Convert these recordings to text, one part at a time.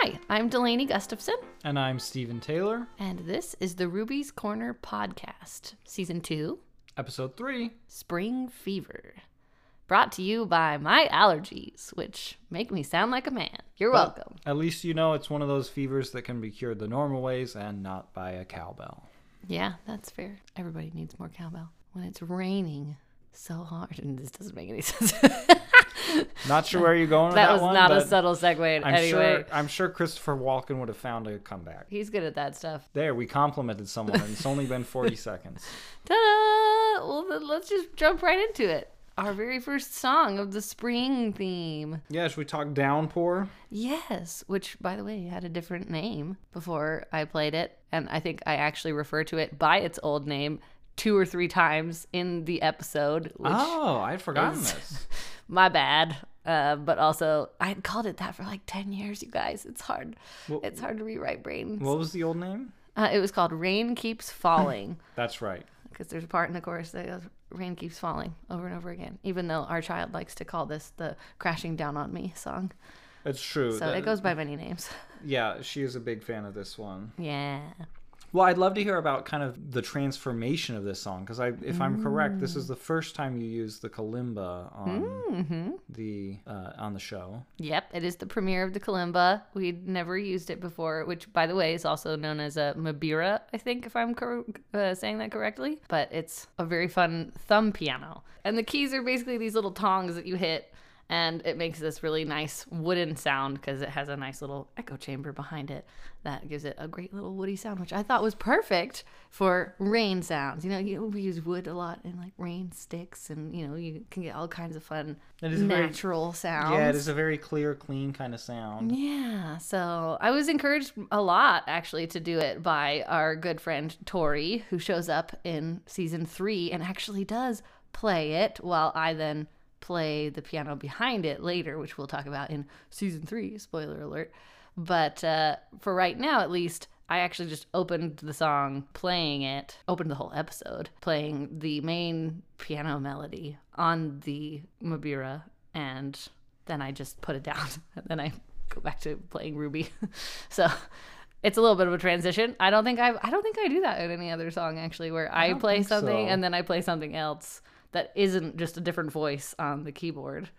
Hi, I'm Delaney Gustafson, And I'm Stephen Taylor, and this is the Ruby's Corner podcast, season two, episode three. Spring Fever. Brought to you by my allergies, which make me sound like a man. You're But welcome. At least you know it's one of those fevers that can be cured the normal ways and not by a cowbell. Yeah, that's fair. Everybody needs more cowbell. When it's raining so hard, and this doesn't make any sense. Not sure where you're going with that that, was one, not a subtle segue I'm any sure. I'm sure Christopher Walken would have found a comeback. He's good at that stuff. There, we complimented someone, and it's only been 40 seconds. Ta-da! Well, let's just jump right into it. Our very first song of the spring theme. Yeah, should we talk downpour? Yes, which by the way had a different name before I played it, and I think I actually refer to it by its old name two or three times in the episode. Oh, I'd forgotten is- this. my bad. Uh, but also, I had called it that for like ten years. You guys, it's hard. It's hard to rewrite brains. What was the old name? Uh, it was called "Rain Keeps Falling" That's right. because there's a part in the chorus that goes "Rain keeps falling" over and over again. Even though our child likes to call this the "Crashing Down on Me" song, It's true. so that- it goes by many names. Yeah, she is a big fan of this one. Yeah. Well, I'd love to hear about kind of the transformation of this song because I, if I'm correct, this is Mm. the first time you use the kalimba on Mm-hmm. the uh, on the show. Yep, it is the premiere of the kalimba. We'd never used it before, which, by the way, is also known as a mabira, I think, if I'm cor- uh, saying that correctly. But it's a very fun thumb piano. And the keys are basically these little tongs that you hit, and it makes this really nice wooden sound because it has a nice little echo chamber behind it that gives it a great little woody sound, which I thought was perfect for rain sounds. You know, you, we use wood a lot in like rain sticks, and you know, you can get all kinds of fun is very- natural sounds. Yeah, it is a very clear, clean kind of sound. Yeah, so I was encouraged a lot actually to do it by our good friend Tori, who shows up in season three and actually does play it while I then play the piano behind it later, which we'll talk about in season three. Spoiler alert. But uh, for right now, at least, I actually just opened the song playing it, opened the whole episode playing the main piano melody on the Mabira, and then I just put it down. And then I go back to playing Ruby. so it's a little bit of a transition. I don't think I I don't think I do that in any other song actually, where I, don't play something so. and then I play something else that isn't just a different voice on the keyboard.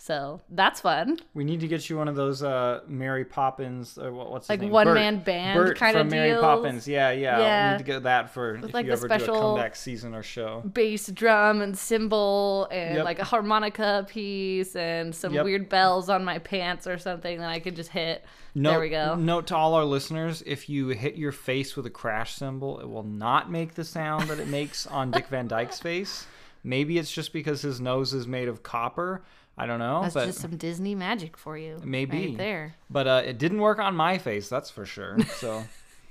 So that's fun. We need to get you one of those uh, Mary Poppins or what, what's his Like name? one-man band Bert kinda from Mary deals. Poppins. Yeah, yeah. Yeah. We need to get that for if like, you ever do a special- comeback season or show. bass drum and cymbal and Yep. like a harmonica piece and some Yep. weird bells on my pants or something that I could just hit. Note, there we go. Note to all our listeners: if you hit your face with a crash cymbal, it will not make the sound that it makes on Dick Van Dyke's face. Maybe it's just because his nose is made of copper. I don't know, That's but just some Disney magic for you. Maybe. Right there. but uh, it didn't work on my face. That's for sure. So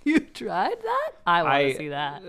You tried that? I want I- to see that.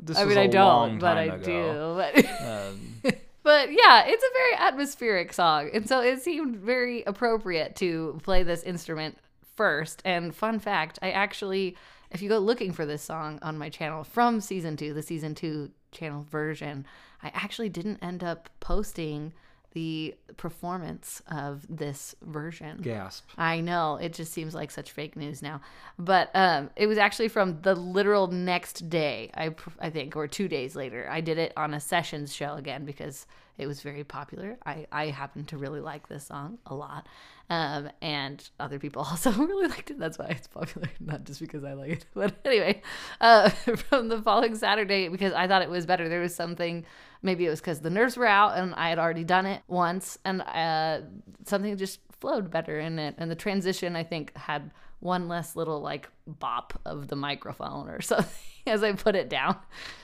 this I mean, I don't, but I time do. But, Um, but yeah, it's a very atmospheric song. And so it seemed very appropriate to play this instrument first. And fun fact, I actually, if you go looking for this song on my channel from season two, the season two channel version, I actually didn't end up posting the performance of this version. gasp. I know it just seems like such fake news now, but um, it was actually from the literal next day. I I think, or two days later, I did it on a sessions show again because it was very popular. I I happen to really like this song a lot, um, and other people also really liked it. That's why it's popular, not just because I like it. But anyway, uh, from the following Saturday, because I thought it was better, there was something. Maybe it was because the nerves were out and I had already done it once, and uh, something just flowed better in it. And the transition, I think, had one less little like bop of the microphone or something as I put it down.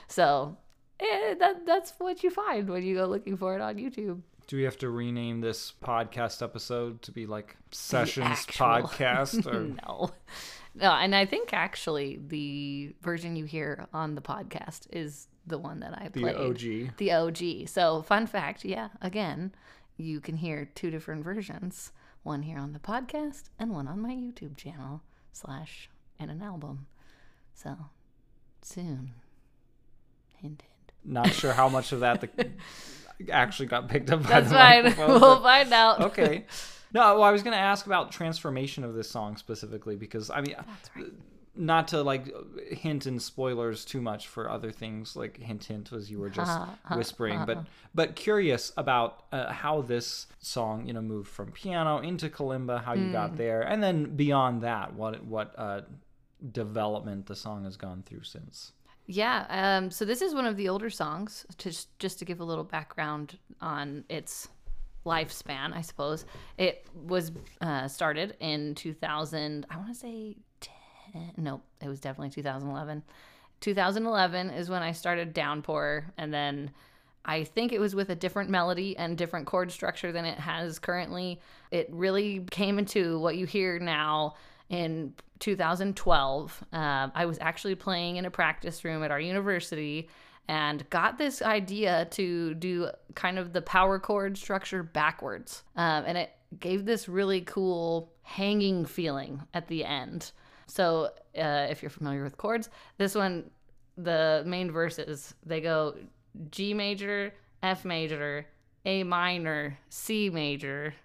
So eh, that that's what you find when you go looking for it on YouTube. Do we have to rename this podcast episode to be like Sessions actual- Podcast or no. No, and I think actually the version you hear on the podcast is the one that I play the. OG? The OG. So, fun fact, yeah, again, you can hear two different versions, one here on the podcast and one on my YouTube channel slash and an album. So, soon. Hint, hint. Not sure how much of that the, actually got picked up by That's the fine. microphone, we'll but- find out. okay. No, well, I was going to ask about transformation of this song specifically because I mean, right. not to like hint and spoilers too much for other things like hint hint as you were just Uh-huh, whispering, but but curious about uh, how this song you know moved from piano into kalimba, how you Mm. got there, and then beyond that, what what uh, development the song has gone through since. Yeah. Um, so this is one of the older songs. Just just to give a little background on its lifespan, I suppose it was uh, started in 2000. I want to say 10. No, it was definitely 2011. 2011 is when I started Downpour, and then I think it was with a different melody and different chord structure than it has currently. It really came into what you hear now in 2012. Um, I was actually playing in a practice room at our university and got this idea to do kind of the power chord structure backwards. Um, and it gave this really cool hanging feeling at the end. So, uh, if you're familiar with chords, this one, the main verses, they go G major, F major, A minor, C major,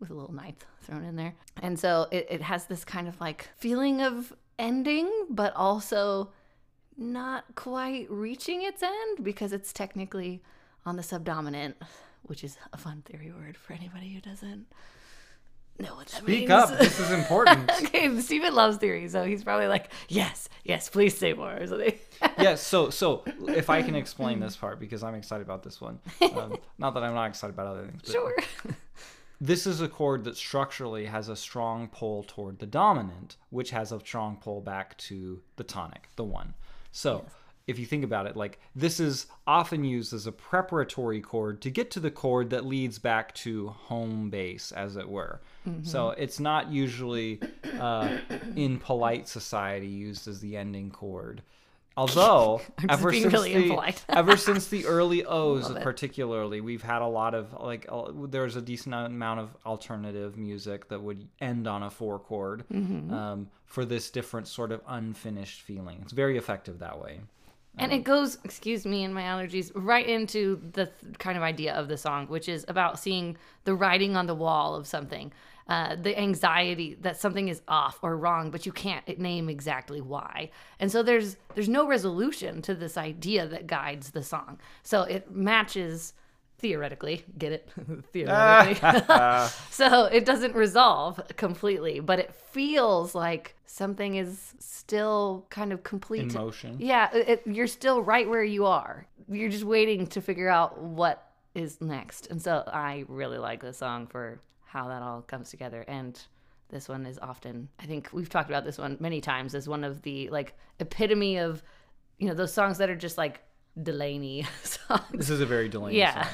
with a little ninth thrown in there. And so it, it has this kind of like feeling of ending, but also not quite reaching its end because it's technically on the subdominant, which is a fun theory word for anybody who doesn't know what that Speak means. up. This is important. okay, Stephen loves theory, so he's probably like, yes, yes, please say more or something. yes. So, so if I can explain this part because I'm excited about this one. Um, not that I'm not excited about other things. But sure. This is a chord that structurally has a strong pull toward the dominant, which has a strong pull back to the tonic, the one. So. If you think about it, like this is often used as a preparatory chord to get to the chord that leads back to home base, as it were. So it's not usually uh, in polite society used as the ending chord. Although ever since really the ever since the early O's, particularly, we've had a lot of like uh, there's a decent amount of alternative music that would end on a four chord Mm-hmm. um, for this different sort of unfinished feeling. It's very effective that way. And it goes, excuse me and my allergies, right into the th- kind of idea of the song, which is about seeing the writing on the wall of something, uh, the anxiety that something is off or wrong, but you can't name exactly why. And so there's there's no resolution to this idea that guides the song. So it matches theoretically, get it theoretically. so it doesn't resolve completely, but it feels like something is still kind of complete. In motion. Yeah, it, it- you're still right where you are. You're just waiting to figure out what is next. And so I really like this song for how that all comes together. And this one is often, I think we've talked about this one many times as one of the like epitome of, you know, those songs that are just like Delaney songs. This is a very Delaney Yeah. song.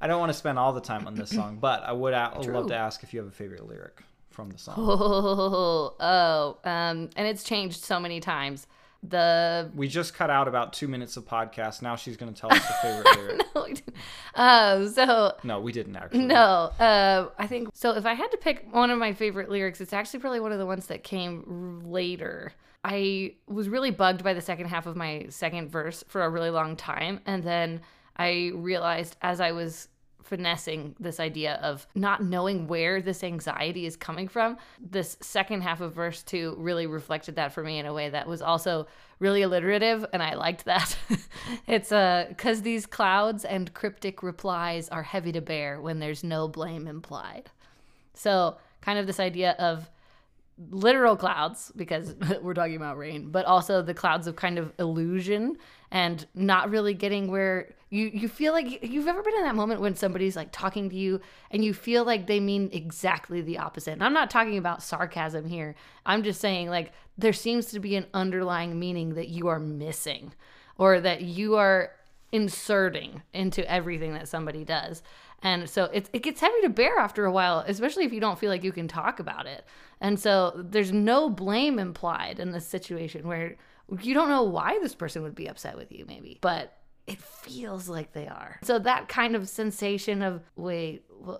I don't want to spend all the time on this song, but I would a- love to ask if you have a favorite lyric from the song. Oh, oh, um, and it's changed so many times. The We just cut out about two minutes of podcast. Now she's going to tell us the favorite lyric. No, we didn't. so No, we didn't actually. No, uh, I think so. If I had to pick one of my favorite lyrics, it's actually probably one of the ones that came later. I was really bugged by the second half of my second verse for a really long time. And then I realized as I was finessing this idea of not knowing where this anxiety is coming from, this second half of verse two really reflected that for me in a way that was also really alliterative. And I liked that. it's uh, because these clouds and cryptic replies are heavy to bear when there's no blame implied. So, kind of this idea of literal clouds because we're talking about rain, but also the clouds of kind of illusion and not really getting where you you feel like you've ever been in that moment when somebody's like talking to you and you feel like they mean exactly the opposite. And I'm not talking about sarcasm here. I'm just saying like there seems to be an underlying meaning that you are missing or that you are inserting into everything that somebody does. And so it, it gets heavy to bear after a while, especially if you don't feel like you can talk about it. And so there's no blame implied in this situation where you don't know why this person would be upset with you, maybe, but it feels like they are. So that kind of sensation of, wait, wha-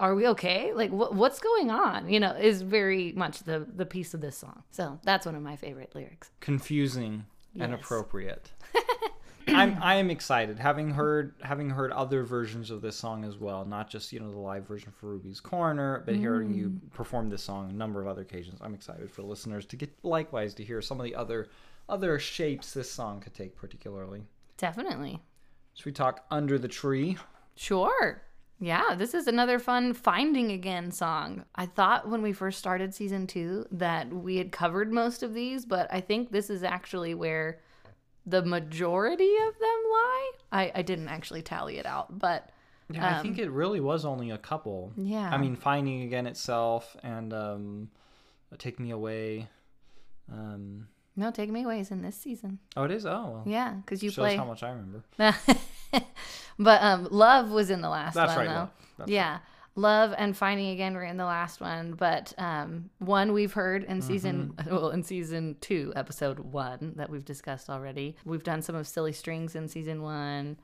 are we okay? Like, wh- what's going on? You know, is very much the, the piece of this song. So that's one of my favorite lyrics. Confusing and appropriate. I'm I am excited having heard having heard other versions of this song as well, not just you know the live version for Ruby's Corner, but hearing you Mm. perform this song a number of other occasions. I'm excited for listeners to get likewise to hear some of the other other shapes this song could take, particularly. Definitely. Should we talk Under the Tree? Sure. Yeah, this is another fun finding again song. I thought when we first started season two that we had covered most of these, but I think this is actually where the majority of them lie. I, I didn't actually tally it out, but Yeah, I think it really was only a couple. Um, yeah. I mean, Finding Again itself and um, Take Me Away. Um, no, Take Me Away is in this season. oh, it is? Oh, well. Yeah, because you Shows play. how much I remember. but um, Love was in the last That's one, right, though. Yeah. Love and Finding Again were in the last one, but um, one we've heard in season Mm-hmm. well in season two, episode one that we've discussed already. We've done some of Silly Strings in season one.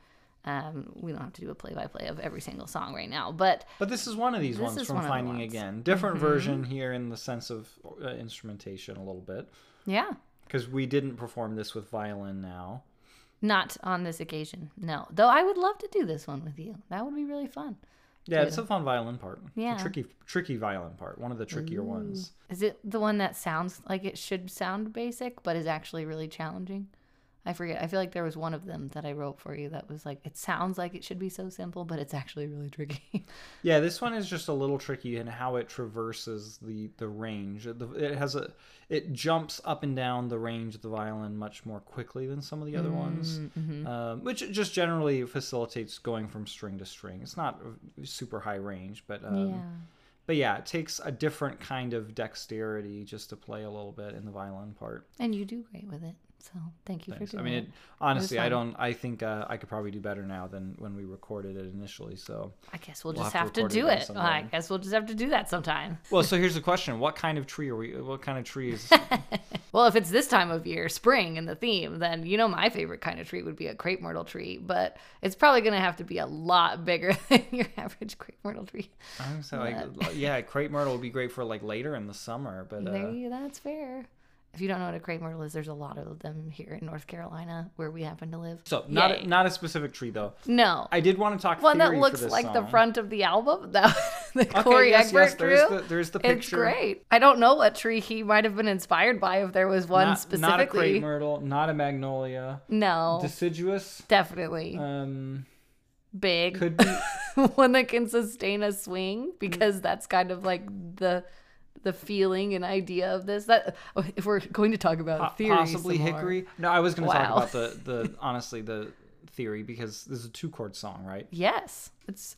Um, we don't have to do a play-by-play of every single song right now, but But this is one of these This ones is from one of the Finding ones. Mm-hmm. Again. Different version here in the sense of uh, instrumentation a little bit. yeah, Because we didn't perform this with violin now. not on this occasion. No, though I would love to do this one with you. That would be really fun. Yeah, it's a fun violin part. It's a Yeah. tricky, tricky violin part. One of the trickier ones. Is it the one that sounds like it should sound basic, but is actually really challenging? I forget. I feel like there was one of them that I wrote for you that was like, it sounds like it should be so simple, but it's actually really tricky. Yeah, this one is just a little tricky in how it traverses the the range. It has a it jumps up and down the range of the violin much more quickly than some of the other ones, um, which just generally facilitates going from string to string. It's not super high range, but um, yeah. but yeah, it takes a different kind of dexterity just to play a little bit in the violin part. And you do great with it. So thank you Thanks. for I mean, it. it, honestly, I don't. I think uh, I could probably do better now than when we recorded it initially. So, I guess we'll we'll just have have to it do it. I guess we'll just have to do that sometime. well, so here's the question: What kind of tree are we? What kind of tree is? Well, if it's this time of year, spring, and the theme, then you know my favorite kind of tree would be a crepe myrtle tree, but it's probably going to have to be a lot bigger than your average crepe myrtle tree. I would say like, yeah, crepe myrtle would be great for like later in the summer, but uh, There you, that's fair. If you don't know what a crepe myrtle is, there's a lot of them here in North Carolina where we happen to live. so not Yay. a, not a specific tree though. no. I did want to talk One that looks like the front of the album that the Okay, Corey yes, Egbert yes, there's drew. the, there's the it's picture. great. I don't know what tree he might have been inspired by if there was one Not, specifically. not a crepe myrtle, not a magnolia, no, deciduous. definitely Um, big. could be one that can sustain a swing because that's kind of like the the feeling and idea of this. That oh, if we're going to talk about theory, possibly some more. hickory. No, I was going to talk about the the honestly the theory because this is a two chord song, right? Yes, it's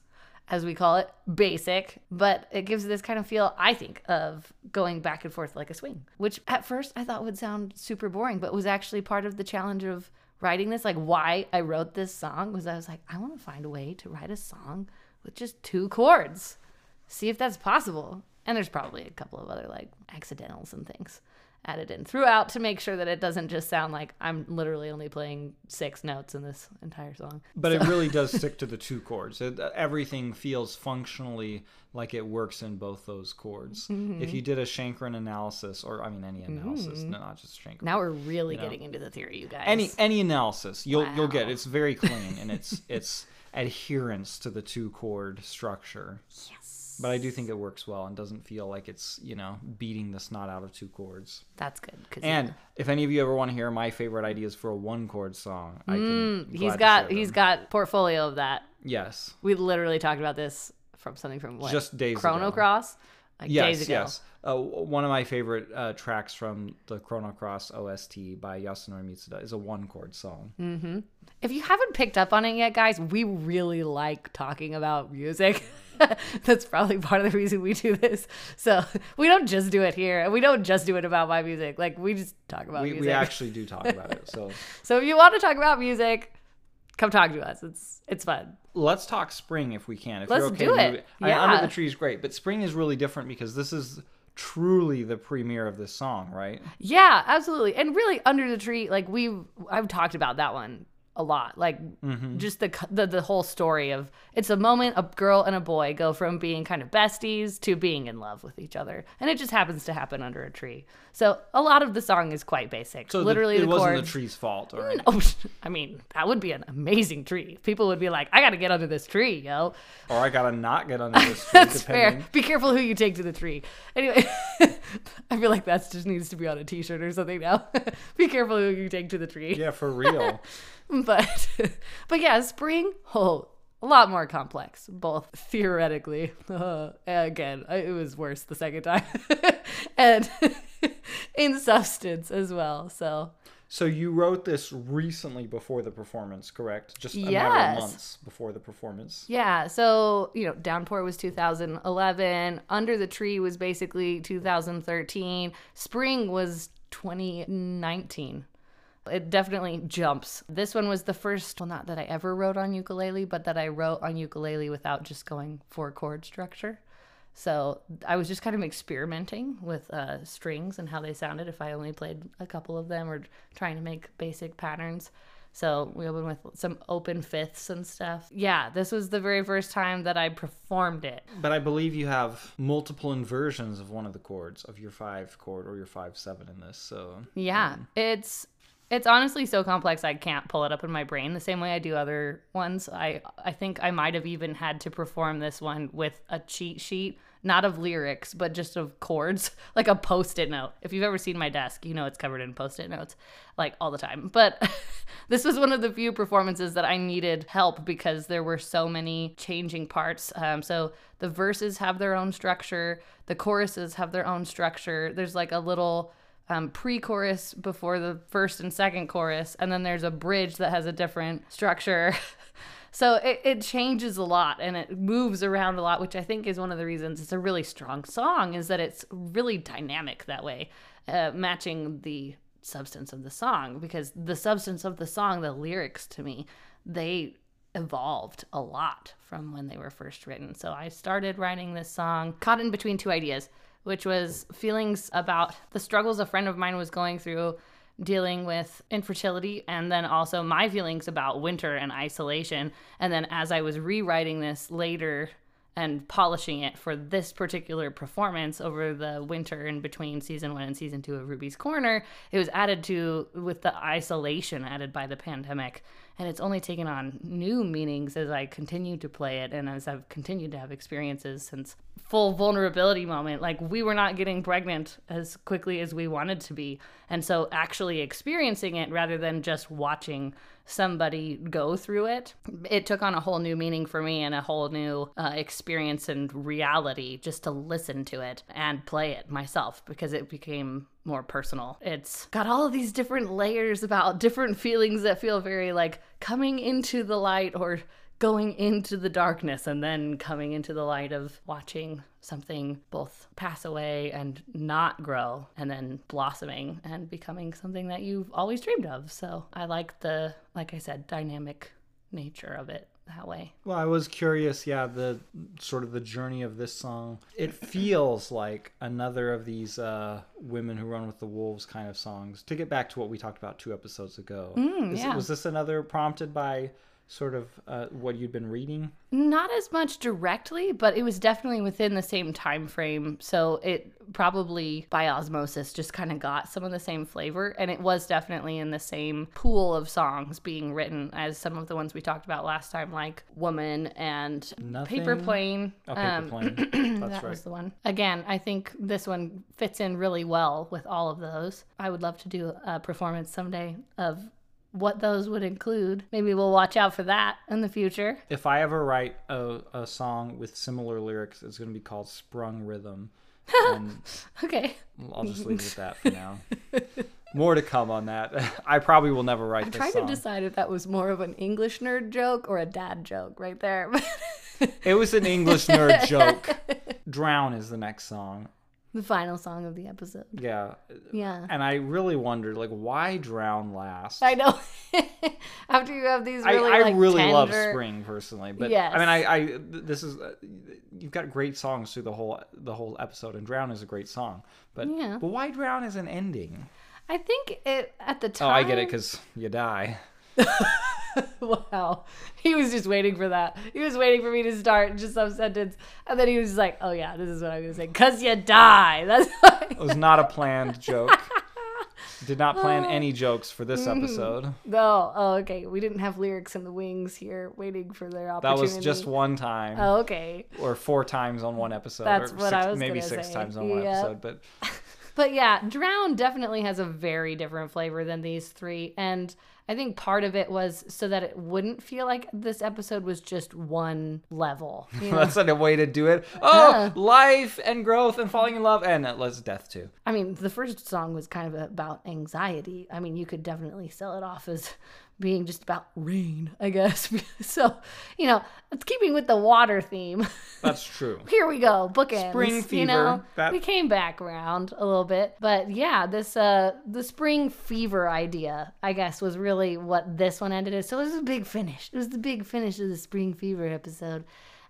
as we call it, basic, but it gives this kind of feel, I think, of going back and forth like a swing, which at first I thought would sound super boring, but was actually part of the challenge of writing this. Like, why I wrote this song was I was like, I want to find a way to write a song with just two chords, see if that's possible. And there's probably a couple of other like accidentals and things added in throughout to make sure that it doesn't just sound like I'm literally only playing six notes in this entire song. But it really does stick to the two chords. It, everything feels functionally like it works in both those chords. Mm-hmm. If you did a Schenkerian analysis, or I mean any analysis, no, not just Schenkerian. Now we're really getting into the theory, you guys. any any analysis, you'll you'll get Wow. it's very clean and it's it's adherence to the two chord structure. yes, But I do think it works well and doesn't feel like it's you know beating the snot out of two chords. that's good. And if any of you ever want to hear my favorite ideas for a one chord song, I can. Mm, he's got he's got portfolio of that. yes, We literally talked about this from something from what Just days Chrono ago. Cross, like yes, days ago. yes. Uh, one of my favorite uh, tracks from the Chrono Cross OST by Yasunori Mitsuda is a one chord song. Mm. If you haven't picked up on it yet, guys, we really like talking about music. That's probably part of the reason we do this. So we don't just do it here, and we don't just do it about my music. Like we just talk about We, music. we actually do talk about it. So so if you want to talk about music, come talk to us. It's it's fun. let's talk spring if we can. If Let's you're okay do it. I- Under the Tree is great, but spring is really different because this is truly the premiere of this song, right? Yeah, absolutely. And really under the tree, like we I've talked about that one a lot. Like Mm-hmm. just the, the the whole story of it's a moment a girl and a boy go from being kind of besties to being in love with each other, and it just happens to happen under a tree. So a lot of the song is quite basic. So the- literally, it the wasn't chords. the tree's fault, all right? Oh, I mean, that would be an amazing tree. People would be like, "I got to get under this tree, yo." Or I gotta not get under this tree, That's depending. fair. Be careful who you take to the tree. Anyway, I feel like that just needs to be on a T-shirt or something now. be careful who you take to the tree. Yeah, for real. But, but yeah, spring. Oh, a lot more complex, both theoretically. Uh, again, it was worse the second time, and in substance as well. So So you wrote this recently before the performance, correct? Just a matter Yes. of months before the performance. Yeah, so you know, Downpour was 2011. Under the Tree was basically 2013. Spring was 2019. It definitely jumps. This one was the first, well, not that I ever wrote on ukulele, but that I wrote on ukulele without just going four chord structure. So I was just kind of experimenting with uh, strings and how they sounded if I only played a couple of them or trying to make basic patterns. So we opened with some open fifths and stuff. Yeah, this was the very first time that I performed it. But I believe you have multiple inversions of one of the chords of your five chord or your five seven in this. So Yeah, it's it's honestly so complex I can't pull it up in my brain the same way I do other ones. I I think I might have even had to perform this one with a cheat sheet, not of lyrics, but just of chords, like a post-it note. If you've ever seen my desk, you know it's covered in post-it notes like all the time. But this was one of the few performances that I needed help because there were so many changing parts. Um, so the verses have their own structure, the choruses have their own structure. There's like a little um, pre-chorus before the first and second chorus, and then there's a bridge that has a different structure. so it, it changes a lot and it moves around a lot, which I think is one of the reasons it's a really strong song. Is that it's really dynamic that way, uh, matching the substance of the song. Because the substance of the song, the lyrics to me, they evolved a lot from when they were first written. So I started writing this song caught in between two ideas, which was feelings about the struggles a friend of mine was going through dealing with infertility and then also my feelings about winter and isolation. And then as I was rewriting this later and polishing it for this particular performance over the winter in between season one and season two of Ruby's Corner, it was added to with the isolation added by the pandemic. And it's only taken on new meanings as I continue to play it and as I've continued to have experiences since full vulnerability moment. Like we were not getting pregnant as quickly as we wanted to be. And so actually experiencing it rather than just watching somebody go through it, it took on a whole new meaning for me and a whole new uh, experience and reality just to listen to it and play it myself because it became more personal. It's got all of these different layers about different feelings that feel very like coming into the light or going into the darkness and then coming into the light of watching something both pass away and not grow and then blossoming and becoming something that you've always dreamed of. So I like the, like I said, dynamic nature of it that way. Well, I was curious, yeah, the sort of the journey of this song. It feels like another of these uh, women who run with the wolves kind of songs. To get back to what we talked about two episodes ago, Is- yeah. was this another prompted by sort of uh, what you'd been reading? Not as much directly, but it was definitely within the same time frame. So it probably by osmosis just kind of got some of the same flavor and it was definitely in the same pool of songs being written as some of the ones we talked about last time like Woman and Paper Plane. Oh, paper Um, plane. That's that right. was the one. Again, I think this one fits in really well with all of those. I would love to do a performance someday of what those would include. Maybe we'll watch out for that in the future. If I ever write a, a song with similar lyrics, it's going to be called Sprung Rhythm. and Okay. I'll just leave it at that for now. More to come on that. I probably will never write I'm trying song. to decide if that was more of an English nerd joke or a dad joke right there. It was an English nerd joke. Drown is the next song. The final song of the episode. Yeah. Yeah. And I really wondered, like, why drown last? I know. After you have these really, I like, really love spring personally, but Yes. I mean, I, I this is uh, you've got great songs through the whole the whole episode, and "Drown" is a great song, but Yeah. but why "Drown" is an ending? I think it at the time. Oh. I get it because you die. wow. He was just waiting for that. He was waiting for me to start just some sentence. And then he was like, oh, yeah, this is what I'm going to say. Because you die. That's It was not a planned joke. Did not plan any jokes for this mm-hmm. episode. No. Oh, okay. We didn't have lyrics in the wings here waiting for their That opportunity. was just one time. Oh, okay. Or four times on one episode. That's or what six, I was maybe gonna six say. times on one Yep. episode. But But yeah, Drown definitely has a very different flavor than these three. And I think part of it was so that it wouldn't feel like this episode was just one level. you know? that's not a way to do it. Oh, Yeah. life and growth and falling in love and uh, let's death too. I mean, the first song was kind of about anxiety. I mean, you could definitely sell it off as being just about rain, I guess. so, you know, it's keeping with the water theme. That's true. Here we go, bookends. Spring fever. You know, that- we came back around a little bit, but yeah, this uh, the spring fever idea, I guess, was really what this one ended as. So it was a big finish. It was the big finish of the spring fever episode,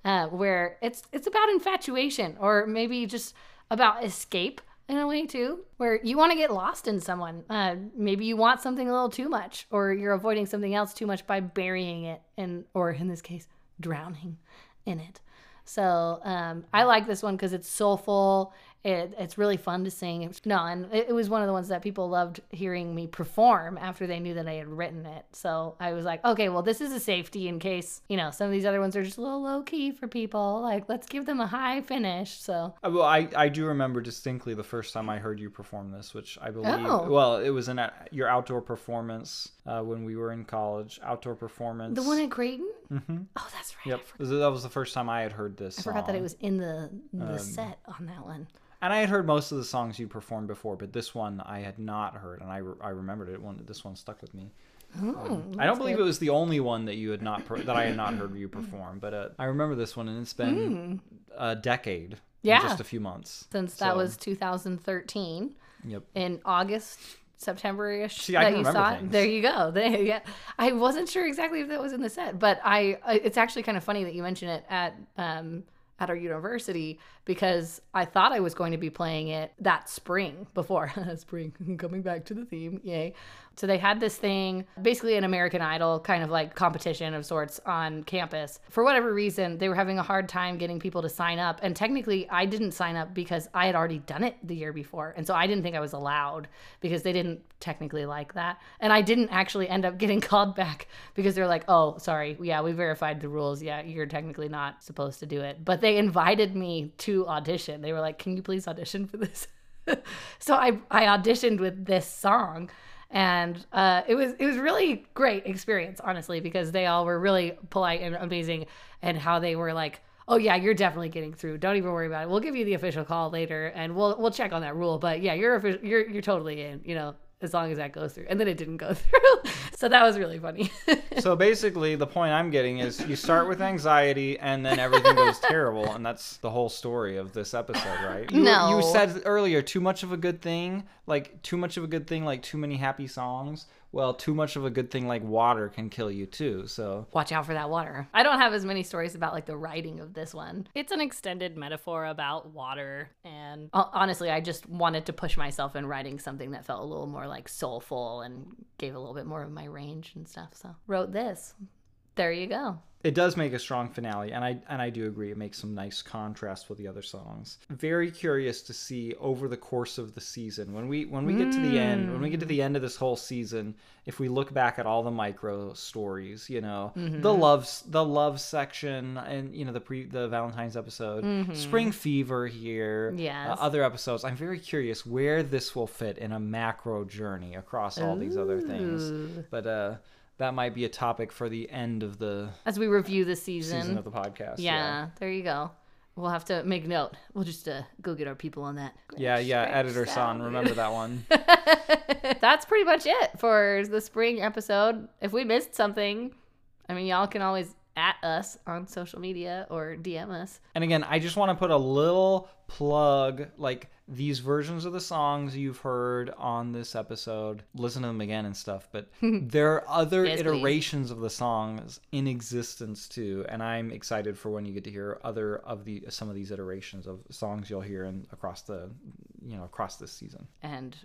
uh, where it's it's about infatuation, or maybe just about escape in a way too, where you want to get lost in someone. Uh, maybe you want something a little too much, or you're avoiding something else too much by burying it, in or in this case, drowning in it. So um, I like this one because it's soulful. It, it's really fun to sing. No, and it, it was one of the ones that people loved hearing me perform after they knew that I had written it. So I was like, okay, well, this is a safety in case you know some of these other ones are just a little low key for people. Like, let's give them a high finish. So Uh, Well, I, I do remember distinctly the first time I heard you perform this, which I believe, Oh. well, it was in your outdoor performance uh, when we were in college. Outdoor performance. the one at Creighton. Mm-hmm. Oh, that's right. Yep. That was the first time I had heard this. I forgot that it was in the the Um, set on that one. And I had heard most of the songs you performed before, but this one I had not heard, and I, re- I remembered it. One this one stuck with me. Um, I don't believe it was the only one that you had not per- that I had not heard you perform, but uh, I remember this one, and it's been a decade. Yeah. just a few months. Since that So, was 2013. yep. in August, September-ish that you saw it. things. There you go. There, yeah, I wasn't sure exactly if that was in the set, but I, I it's actually kind of funny that you mention it at um at our university because I thought I was going to be playing it that spring before spring coming back to the theme yay. So they had this thing basically an American Idol kind of like competition of sorts on campus. For whatever reason they were having a hard time getting people to sign up and technically I didn't sign up because I had already done it the year before and so I didn't think I was allowed because they didn't technically like that. And I didn't actually end up getting called back because they're like oh sorry. Yeah we verified the rules. Yeah you're technically not supposed to do it. But they invited me to audition. They were like can you please audition for this? So I I auditioned with this song and uh, it was it was really great experience honestly because they all were really polite and amazing and how they were like oh yeah you're definitely getting through. Don't even worry about it. We'll give you the official call later and we'll we'll check on that rule but yeah you're you're you're totally in you know as long as that goes through and then it didn't go through so that was really funny So basically, the point I'm getting is you start with anxiety and then everything goes terrible, and that's the whole story of this episode, right? You, No. You said earlier, too much of a good thing, like too much of a good thing, like too many happy songs. Well, too much of a good thing, like water, can kill you too. So watch out for that water i don't have as many stories about like the writing of this one It's an extended metaphor about water and honestly, I just wanted to push myself in writing something that felt a little more like soulful and gave a little bit more of my range and stuff. So wrote this. There you go. It does make a strong finale, and I and I do agree. It makes some nice contrast with the other songs. Very curious to see over the course of the season when we when we get to the end, when we get to the end of this whole season, if we look back at all the micro stories, you know, the loves the love section, and you know the pre the Valentine's episode, Spring Fever here, Yes. uh, other episodes. I'm very curious where this will fit in a macro journey across all these other things. But uh, that might be a topic for the end of the As we review the season. season of the podcast. yeah, there you go. We'll have to make note. We'll just uh, go get our people on that. Yeah, yeah, editor son, remember that one. That's pretty much it for the spring episode. If we missed something, I mean, y'all can always at us on social media or DM us. And again, I just want to put a little plug like these versions of the songs you've heard on this episode, listen to them again and stuff, but there are other Yes, please. iterations of the songs in existence too, and I'm excited for when you get to hear other of the some of these iterations of songs you'll hear in across the you know, across this season. And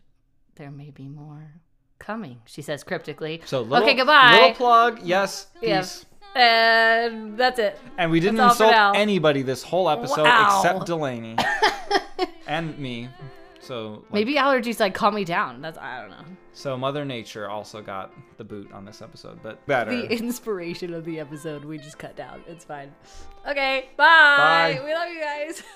there may be more. coming, she says cryptically. So little, okay, goodbye. Little plug. Yes. Yeah. Peace. and that's it. And we didn't That's all for insult anybody this whole episode Wow. except Delaney and me. So like, Maybe allergies like calm me down. That's I don't know. so Mother Nature also got the boot on this episode, but better. The inspiration of the episode we just cut down. It's fine. Okay, bye. Bye. We love you guys.